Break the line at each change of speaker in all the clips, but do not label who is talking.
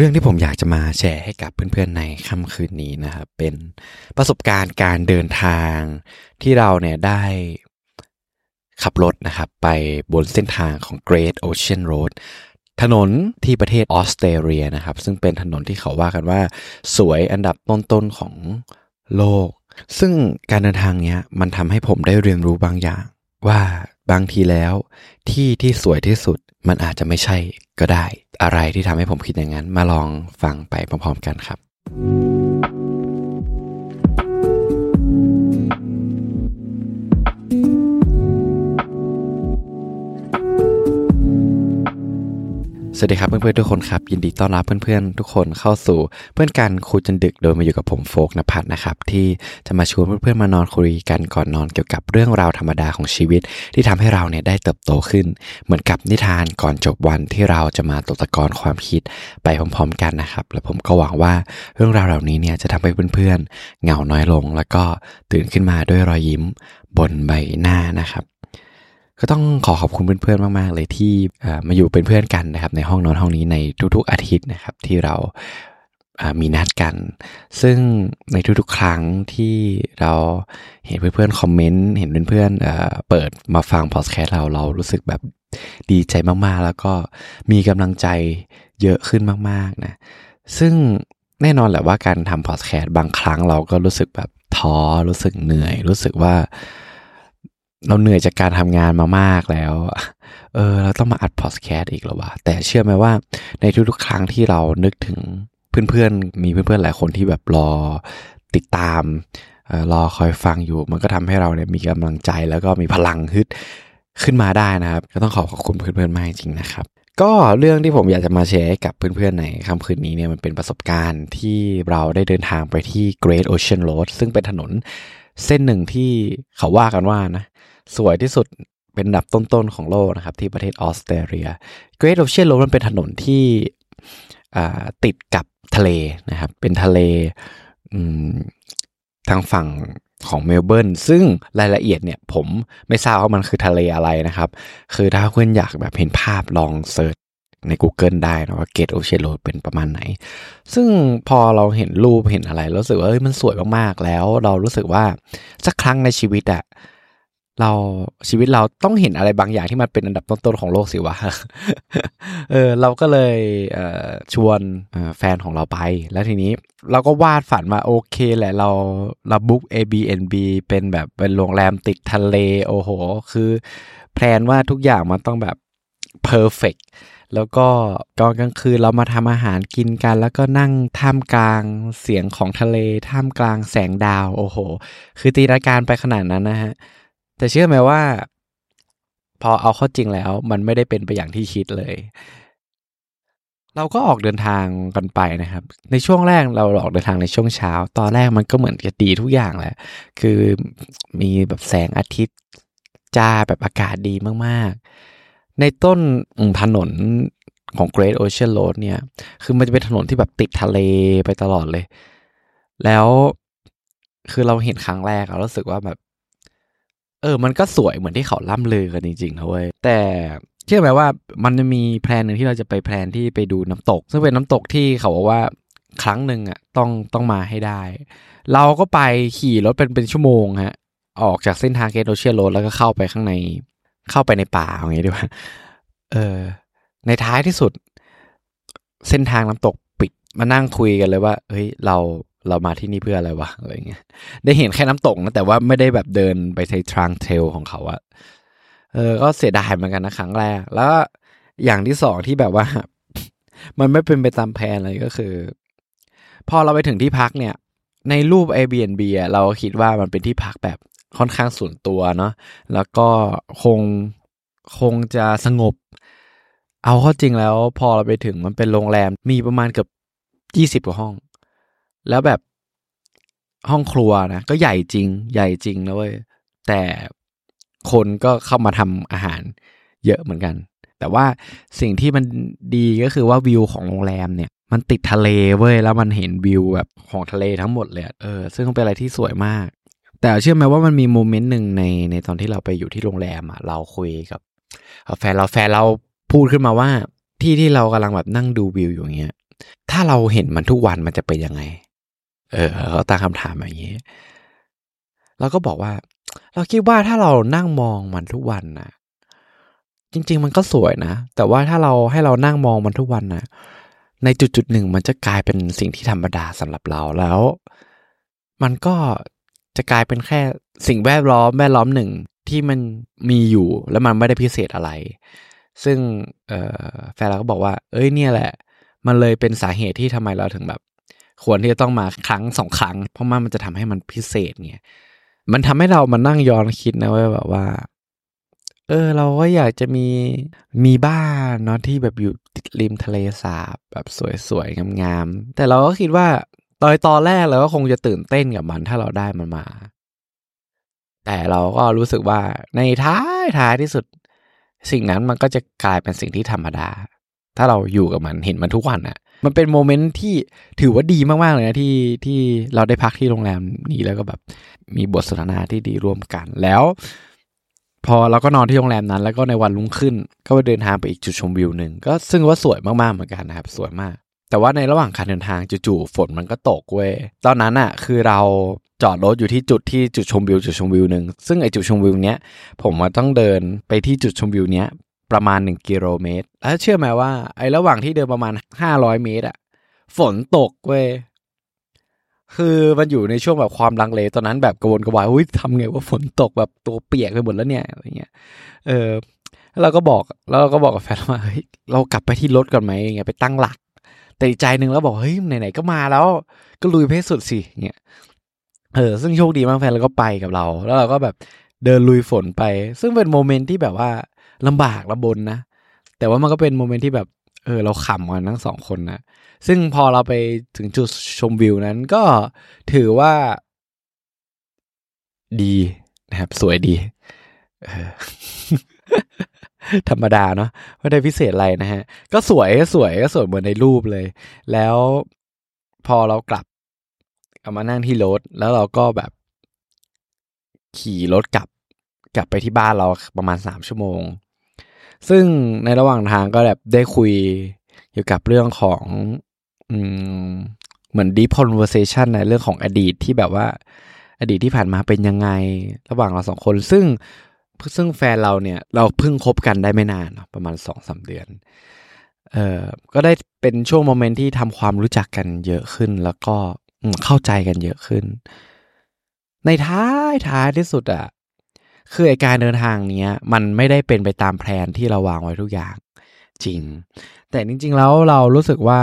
เรื่องที่ผมอยากจะมาแชร์ให้กับเพื่อนๆในค่ำคืนนี้นะครับเป็นประสบการณ์การเดินทางที่เราเนี่ยได้ขับรถนะครับไปบนเส้นทางของ Great Ocean Road ถนนที่ประเทศออสเตรเลียนะครับ ซึ่งเป็นถนนที่เขาว่ากันว่า สวยอันดับต้นๆของโลก ซึ่งการเดินทางเนี้ยมันทำให้ผมได้เรียนรู้บางอย่าง ว่าบางทีแล้วที่ที่สวยที่สุด มันอาจจะไม่ใช่ก็ได้ อะไรที่ทำให้ผมคิดอย่างนั้น มาลองฟังไปพร้อมๆกันครับ สวัสดีครับเพื่อนๆทุกคนครับ ยินดีต้อนรับเพื่อนๆทุกคนเข้าสู่เพื่อนกันคุยจนดึกโดยมาอยู่กับผมโฟกนภัทรนะครับ ที่จะมาชวนเพื่อนๆมานอนคุยกันก่อนนอนเกี่ยวกับเรื่องราวธรรมดาของชีวิต ที่ทำให้เราเนี่ยได้เติบโตขึ้น เหมือนกับนิทานก่อนจบวันที่เราจะมาตกตะกอนความคิดไปพร้อมๆกันนะครับ และผมก็หวังว่าเรื่องราวเหล่านี้เนี่ยจะทำให้เพื่อนๆเหงาน้อยลง แล้วก็ตื่นขึ้นมาด้วยรอยยิ้มบนใบหน้านะครับ ก็ต้องขอขอบคุณเพื่อนๆมาก ๆ เลยที่มาอยู่เป็นเพื่อนกันนะครับ ในห้องนอนห้องนี้ในทุกๆอาทิตย์นะครับ ที่เรามีนัดกัน ซึ่งในทุกๆ ครั้งที่เราเห็นเพื่อนๆคอมเมนต์เห็นเพื่อนๆเปิดมาฟังพอดแคสต์เราเรารู้สึกแบบดีใจมากๆ แล้วก็มีกำลังใจเยอะขึ้นมากๆนะซึ่งแน่นอนแหละว่าการทำพอดแคสต์บางครั้งเราก็รู้สึกแบบท้อรู้สึกเหนื่อย รู้สึกว่า เราเหนื่อยจากการทำงานมามากแล้ว เออ เราต้องมาอัดพอดแคสต์อีกแล้ววะ แต่เชื่อไหมว่าในทุกๆ ครั้งที่เรานึกถึงเพื่อนๆ มีเพื่อนๆ หลายคนที่แบบรอติดตามออรอคอยฟังอยู่ มันก็ทำให้เราเนี่ยมีกำลังใจแล้วก็มีพลังฮึดขึ้นมาได้นะครับ ก็ต้องขอขอบคุณเพื่อนๆ มากจริงนะครับ ก็เรื่องที่ผมอยากจะมาแชร์กับเพื่อนๆ ในค่ำคืนนี้เนี่ยมันเป็นประสบการณ์ที่เราได้เดินทางไปที่ Great Ocean Road ซึ่งเป็นถนน เส้นหนึ่งที่เขาว่ากันว่านะ สวยที่สุดเป็นดับต้นๆของโลกนะครับ ที่ประเทศออสเตรเลีย Great Ocean Road มันเป็นถนนที่ติดกับทะเลนะครับ เป็นทะเลทางฝั่งของเมลเบิร์นซึ่งรายละเอียดเนี่ยผมไม่ทราบว่ามันคือทะเลอะไรนะครับ คือถ้าเพื่อนอยากแบบเห็นภาพลอง search ใน Google ได้นะว่า Great Ocean Road เป็นประมาณไหน ซึ่งพอเราเห็นรูปเห็นอะไรรู้สึกว่าเอ้ยมันสวยมากๆแล้ว เรารู้สึกว่าสักครั้งในชีวิตอะเราชีวิตเราต้องเห็นอะไรบางอย่างที่มันเป็นอันดับต้นๆของโลกสิวะ เออเราก็เลยเชวนแฟนของเราไป แล้วทีนี้เราก็วาดฝันมาโอเคแหละเราเราบุ๊ก Airbnb เป็นแบบเป็นโรงแรมติดทะเลโอ้โห คือแพลนว่าทุกอย่างมันต้องแบบ เพอร์เฟกแล้วก็ตอนกลางคืนเรามาทำอาหารกินกัน แล้วก็นั่งท่ามกลางเสียงของทะเลท่ามกลางแสงดาว โอ้โห คือตีราการไปขนาดนั้นนะฮะ แต่เชื่อไหมว่า พอเอาเข้าจริงแล้ว มันไม่ได้เป็นไปอย่างที่คิดเลย เราก็ออกเดินทางกันไปนะครับ ในช่วงแรกเราออกเดินทางในช่วงเช้า ตอนแรกมันก็เหมือนจะดีทุกอย่างแหละ คือมีแบบแสงอาทิตย์จ้าแบบอากาศดีมากๆ ในต้นถนนของ Great Ocean Road เนี่ย คือมันจะเป็นถนนที่แบบติดทะเลไปตลอดเลย แล้วคือเราเห็นครั้งแรกเรารู้สึกว่าแบบ เออ มันก็สวยเหมือนที่เขาล่ำลือกันจริงๆนะเว้ย แต่เชื่อไหมว่ามันจะมีแพลนหนึ่งที่เราจะไปแพลนที่ไปดูน้ำตก ซึ่งเป็นน้ำตกที่เขาบอกว่าครั้งหนึ่งอะต้องต้องมาให้ได้ เราก็ไปขี่รถเป็นเป็นชั่วโมงฮะ ออกจากเส้นทางเกตโอเชียโรดแล้วก็เข้าไปข้างใน เข้าไปในป่าอย่างงี้ดีกว่าเออ ในท้ายที่สุด เส้นทางน้ำตกปิดมานั่งคุยกันเลยว่า เฮ้ย เราเรามาที่นี่เพื่ออะไรวะอะไรเงี้ย ได้เห็นแค่น้ำตกนะแต่ว่าไม่ได้แบบเดินไปในทรางเทลของเขาอะเออ ก็เสียดายเหมือนกันนะครั้งแรก แล้วอย่างที่สองที่แบบว่า มันไม่เป็นไปตามแผนเลยก็คือ พอเราไปถึงที่พักเนี่ย ในรูป Airbnb เราคิดว่ามันเป็นที่พักแบบ ค่อนข้างส่วนตัวเนาะแล้วก็คงคงจะสงบ เอาข้าจริงแล้วพอเราไปถึงมันเป็นโรงแรมมีประมาณเกือบยี่สิบกว่าห้อง แล้วแบบห้องครัวนะก็ใหญ่จริง ใหญ่จริงนะเว้ยแต่คนก็เข้ามาทำอาหารเยอะเหมือนกัน แต่ว่าสิ่งที่มันดีก็คือว่าวิวของโรงแรมเนี่ย มันติดทะเลเว้ยแล้วมันเห็นวิวแบบของทะเลทั้งหมดเลยเออซึ่งเป็นอะไรที่สวยมาก แต่เชื่อไหมว่ามันมีโมเมนต์หนึ่งในในตอนที่เราไปอยู่ที่โรงแรมอะ เราคุยกับแฟนเราแฟนเราพูดขึ้นมาว่าที่ที่เรากำลังแบบนั่งดูวิวอยู่เงี้ย ถ้าเราเห็นมันทุกวันมันจะเป็นยังไง เออเขาตั้งคำถามอย่างนี้เราก็บอกว่า เราคิดว่าถ้าเรานั่งมองมันทุกวันนะจริง ๆ มันก็สวยนะ แต่ว่าถ้าเราให้เรานั่งมองมันทุกวันนะในจุดจุดหนึ่งมันจะกลายเป็นสิ่งที่ธรรมดาสำหรับเราแล้ว มันก็ จะกลายเป็นแค่สิ่งแวดล้อมแวดล้อมหนึ่งที่มันมีอยู่แล้วมันไม่ได้พิเศษอะไร ซึ่งแฟนเราก็บอกว่า เอ้ยเนี่ยแหละ มันเลยเป็นสาเหตุที่ทำไมเราถึงแบบ ควรที่จะต้องมาครั้งสองครั้ง เพราะมันมันจะทำให้มันพิเศษไงมันทำให้เรามานั่งย้อนคิดนะว่าแบบว่า เออ เราก็อยากจะมีมีบ้านเนาะที่แบบอยู่ติดริมทะเลสาบแบบสวยๆงามๆแต่เราก็คิดว่า ตอนตอนแรกเราก็คงจะตื่นเต้นกับมันถ้าเราได้มันมา แต่เราก็รู้สึกว่าในท้ายท้ายที่สุด สิ่งนั้นมันก็จะกลายเป็นสิ่งที่ธรรมดา ถ้าเราอยู่กับมันเห็นมันทุกวันอะมันเป็นโมเมนต์ที่ถือว่าดีมากๆเลยนะที่ที่เราได้พักที่โรงแรมนี้แล้วก็แบบมีบทสนทนาที่ดีร่วมกันแล้วพอเราก็นอนที่โรงแรมนั้น แล้วก็ในวันรุ่งขึ้น ก็ไปเดินทางไปอีกจุดชมวิวหนึ่งก็ซึ่งว่าสวยมากๆเหมือนกันนะครับ สวยมาก แต่ว่าในระหว่างการเดินทางจู่ๆฝนมันก็ตกเว้ยตอนนั้นอะคือเราจอดรถอยู่ที่จุดที่จุดชมวิวจุดชมวิวหนึ่งซึ่งไอจุดชมวิวเนี้ยผมว่าต้องเดินไปที่จุดชมวิวเนี้ยประมาณหนึ่งกิโลเมตร แล้วเชื่อไหมว่าไอ้ระหว่างที่เดินประมาณห้าร้อยเมตรอะฝนตกเว้ยคือมันอยู่ในช่วงแบบความลังเลตอนนั้นแบบกระวนกระวายอุ้ยทำไงว่าฝนตกแบบตัวเปียกไปหมดแล้วเนี่ยอะไรเงี้ยเออแล้วเราก็บอกแล้วเราก็บอกกับแฟนว่าเฮ้ยเรากลับไปที่รถก่อนไหมเงี้ยไปตั้งหลัก แต่ใจหนึ่งแล้วบอกเฮ้ยไหนๆก็มาแล้ว ก็ลุยให้สุดสิเงี้ยเออซึ่งโชคดีมากแฟนเราก็ไปกับเรา แล้วเราก็แบบเดินลุยฝนไป ซึ่งเป็น moment ที่แบบว่าลำบากลำบนนะ แต่ว่ามันก็เป็น moment ที่แบบเออเราขำกันทั้งสองคนนะซึ่งพอเราไปถึงจุดชมวิวนั้นก็ถือว่า ดีนะครับ สวยดี ธรรมดาเนาะไม่ได้พิเศษอะไรนะฮะ ก็สวยก็สวยก็สวยเหมือนในรูปเลย แล้วพอเรากลับเอามานั่งที่รถ แล้วเราก็แบบ ขี่รถกลับกลับไปที่บ้านเราประมาณสามชั่วโมง ซึ่งในระหว่างทางก็แบบได้คุยเกี่ยวกับเรื่องของอืมเหมือน deep conversation ในเรื่องของอดีตที่แบบว่า อดีตที่ผ่านมาเป็นยังไง ระหว่างเราสองคน ซึ่ง ซึ่งแฟนเราเนี่ย เราเพิ่งคบกันได้ไม่นานประมาณสองสาเดือน เอ่อก็ได้เป็นช่วงโมเมนต์ที่ทำความรู้จักกันเยอะขึ้น แล้วก็เข้าใจกันเยอะขึ้น ในท้ายท้ายที่สุดอะคือไอการเดินทางเนี้ย มันไม่ได้เป็นไปตามแผนที่เราวางไว้ทุกอย่างจริง แต่จริง ๆ แล้วเรารู้สึกว่า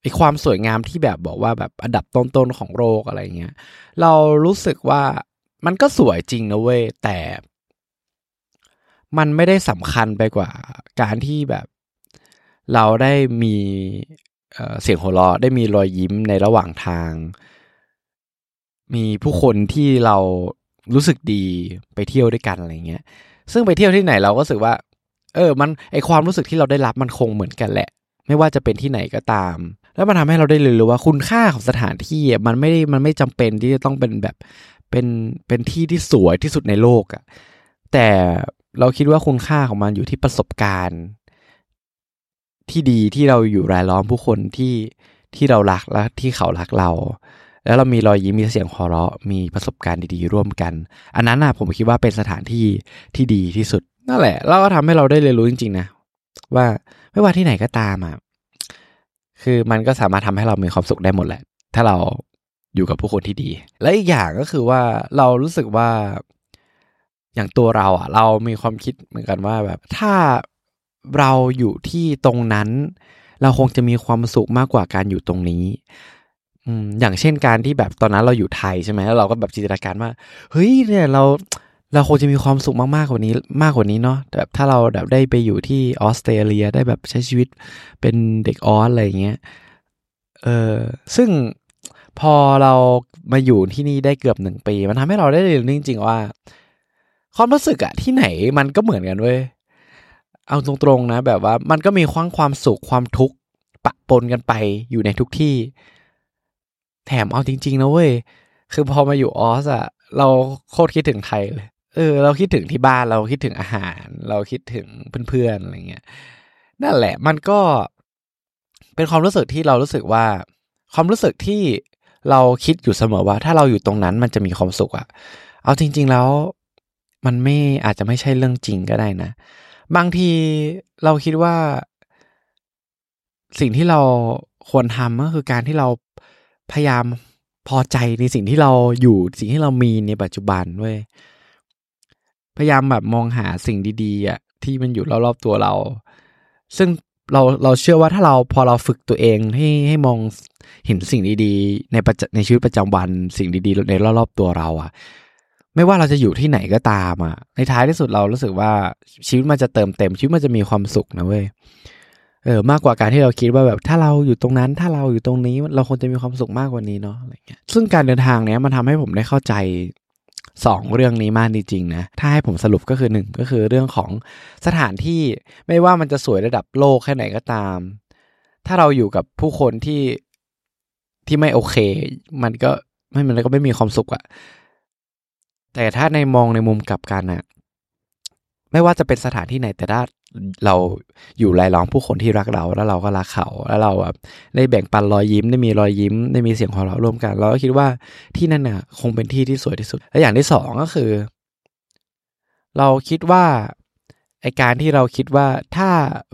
ไอความสวยงามที่แบบบอกว่าแบบอันดับต้นๆของโลกอะไรเงี้ย เรารู้สึกว่ามันก็สวยจริงนะเว้ยแต่ มันไม่ได้สำคัญไปกว่าการที่แบบ เราได้มีเสียงหัวเราะได้มีรอยยิ้มในระหว่างทาง มีผู้คนที่เรารู้สึกดีไปเที่ยวด้วยกันอะไรเงี้ย ซึ่งไปเที่ยวที่ไหนเราก็รู้สึกว่า เออ มันไอความรู้สึกที่เราได้รับมันคงเหมือนกันแหละ ไม่ว่าจะเป็นที่ไหนก็ตาม แล้วมันทำให้เราได้เรียนรู้ว่าคุณค่าของสถานที่มันไม่ได้มันไม่จำเป็นที่จะต้องเป็นแบบเป็นเป็นที่ที่สวยที่สุดในโลกอะ่ะแต่ เราคิดว่าคุณค่าของมันอยู่ที่ประสบการณ์ ที่ดีที่เราอยู่รายล้อมผู้คนที่ที่เรารักและที่เขารักเรา แล้วเรามีรอยยิ้มมีเสียงหัวเราะมีประสบการณ์ดีๆร่วมกัน อันนั้นนะผมคิดว่าเป็นสถานที่ที่ดีที่สุดนั่นแหละเราก็ทำให้เราได้เรียนรู้จริงๆนะว่าไม่ว่าที่ไหนก็ตามอะคือมันก็สามารถทำให้เรามีความสุขได้หมดแหละ ถ้าเราอยู่กับผู้คนที่ดี และอีกอย่างก็คือว่าเรารู้สึกว่า อย่างตัวเราอะ เรามีความคิดเหมือนกันว่าแบบถ้าเราอยู่ที่ตรงนั้น เราคงจะมีความสุขมากกว่าการอยู่ตรงนี้อืมอย่างเช่นการที่แบบตอนนั้นเราอยู่ไทยใช่ไหมแล้วเราก็แบบจินตนาการว่าเฮ้ยเนี่ยเราเราคงจะมีความสุขมากๆกว่านี้มากกว่านี้เนาะแบบถ้าเราแบบได้ไปอยู่ที่ออสเตรเลียได้แบบใช้ชีวิตเป็นเด็กออสอะไรเงี้ยเออซึ่งพอเรามาอยู่ที่นี่ได้เกือบหนึ่งปี มันทำให้เราได้เรียนรู้จริง ๆ ว่า ความรู้สึกอะที่ไหนมันก็เหมือนกันเว้ยเอาตรงๆนะ แบบว่ามันก็มีความความสุขความทุกข์ปะปนกันไปอยู่ในทุกที่ แถมเอาจริง ๆ นะเว้ยคือพอมาอยู่ออสอะเราโคตรคิดถึงไทยเลยเออ เราคิดถึงที่บ้านเราคิดถึงอาหาร เราคิดถึงเพื่อนๆอะไรเงี้ยนั่นแหละมันก็เป็นความรู้สึกที่เรารู้สึกว่า ความรู้สึกที่เราคิดอยู่เสมอว่า ถ้าเราอยู่ตรงนั้นมันจะมีความสุขอะเอาจริง ๆ แล้ว มันไม่อาจจะไม่ใช่เรื่องจริงก็ได้นะ บางทีเราคิดว่า สิ่งที่เราควรทำก็คือการที่เราพยายามพอใจในสิ่งที่เราอยู่สิ่งที่เรามีในปัจจุบันเว้ยพยายามแบบมองหาสิ่งดีๆอะที่มันอยู่รอบๆตัวเรา ซึ่งเราเราเชื่อว่าถ้าเราพอเราฝึกตัวเองให้ให้มองเห็นสิ่งดีๆ ในประในชีวิตประจำวันสิ่งดีๆในรอบๆตัวเราอะ ไม่ว่าเราจะอยู่ที่ไหนก็ตามอะในท้ายที่สุดเรารู้สึกว่าชีวิตมันจะเติมเต็มชีวิตมันจะมีความสุขนะเว้ยเออมากกว่าการที่เราคิดว่าแบบถ้าเราอยู่ตรงนั้น ถ้าเราอยู่ตรงนี้เราคงจะมีความสุขมากกว่านี้เนาะอะไรเงี้ยซึ่งการเดินทางเนี้ยมันทำให้ผมได้เข้าใจสองเรื่องนี้มากจริงๆนะ ถ้าให้ผมสรุปก็คือหนึ่งก็คือเรื่องของสถานที่ไม่ว่ามันจะสวยระดับโลกแค่ไหนก็ตาม ถ้าเราอยู่กับผู้คนที่ที่ไม่โอเค มันก็ไม่มันก็ไม่มีความสุขอะ แต่ถ้าในมองในมุมกลับกันอะไม่ว่าจะเป็นสถานที่ไหนแต่ถ้าเราอยู่รายล้อมผู้คนที่รักเราแล้วเราก็รักเขา แล้วเราแบบได้แบ่งปันรอยยิ้มได้มีรอยยิ้มได้มีเสียงของเราร่วมกัน เราก็คิดว่าที่นั่นน่ะ คงเป็นที่ที่สวยที่สุด และอย่างที่สองก็คือ เราคิดว่าไอการที่เราคิดว่าถ้า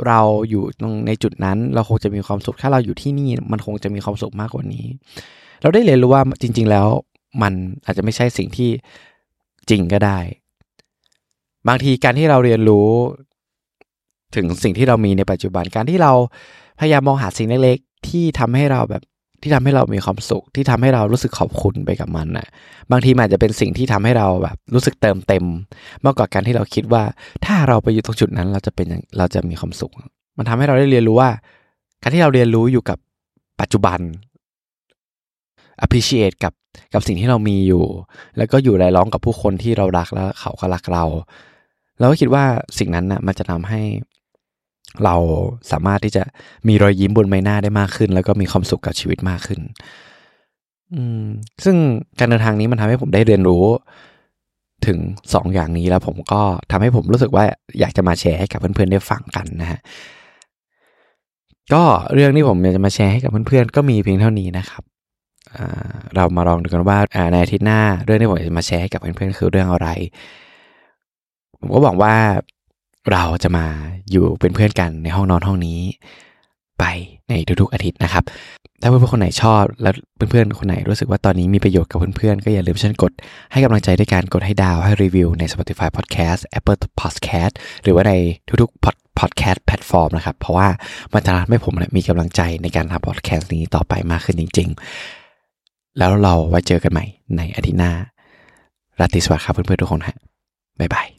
เราอยู่ตรงในจุดนั้น เราคงจะมีความสุขถ้าเราอยู่ที่นี่มันคงจะมีความสุขมากกว่านี้ เราได้เรียนรู้ว่าจริง ๆ แล้วมันอาจจะไม่ใช่สิ่งที่ จริงก็ได้ บางทีการที่เราเรียนรู้ ถึงสิ่งที่เรามีในปัจจุบันการที่เราพยายามมองหาสิ่งเล็กๆที่ทำให้เราแบบที่ทำให้เรามีความสุข ที่ทำให้เรารู้สึกขอบคุณไปกับมันนะ่ะ บางทีมันอาจจะเป็นสิ่งที่ทำให้เราแบบรู้สึกเติมเต็ม มากกว่าการที่เราคิดว่า ถ้าเราไปอยู่ตรงจุดนั้นเราจะเป็นเราจะมีความสุข มันทำให้เราได้เรียนรู้ว่า การที่เราเรียนรู้อยู่กับปัจจุบัน appreciate กับ กับสิ่งที่เรามีอยู่ แล้วก็อยู่รายล้อมกับผู้คนที่เรารักแล้วเขาก็รักเรา เราก็คิดว่าสิ่งนั้นนะ่ะมันจะทำให้เราสามารถที่จะมีรอยยิ้มบนใบหน้าได้มากขึ้น แล้วก็มีความสุขกับชีวิตมากขึ้น อืม ซึ่งการเดินทางนี้มันทำให้ผมได้เรียนรู้ ถึงสองอย่างนี้แล้วผมก็ทำให้ผมรู้สึกว่าอยากจะมาแชร์ให้กับเพื่อนๆได้ฟังกันนะฮะก็เรื่องที่ผมอยากจะมาแชร์ให้กับเพื่อนๆก็มีเพียงเท่านี้นะครับ เรามาลองดูกันว่าในอาทิตย์หน้าเรื่องที่ผมจะมาแชร์ให้กับเพื่อนๆคือเรื่องอะไร ผมก็หวังว่าเราจะมาอยู่เป็นเพื่อนกันในห้องนอนห้องนี้ ไปในทุกๆอาทิตย์นะครับ ถ้าเพื่อนๆคนไหนชอบ แล้วเพื่อนๆคนไหนรู้สึกว่าตอนนี้มีประโยชน์กับเพื่อนๆ ก็อย่าลืมช่วยกดให้กำลังใจด้วยการกดให้ดาวให้รีวิวใน Spotify Podcast Apple Podcast หรือว่าในทุกๆ podcast แพลตฟอร์มนะครับ เพราะว่ามันจะทำให้ผมมีกำลังใจในการทำพอดแคสต์นี้ต่อไปมากขึ้นจริง ๆ แล้วเราไว้เจอกันใหม่ในอาทิตย์หน้าราตรีสวัสดิ์ครับเพื่อนๆทุกคนฮะบ๊ายบาย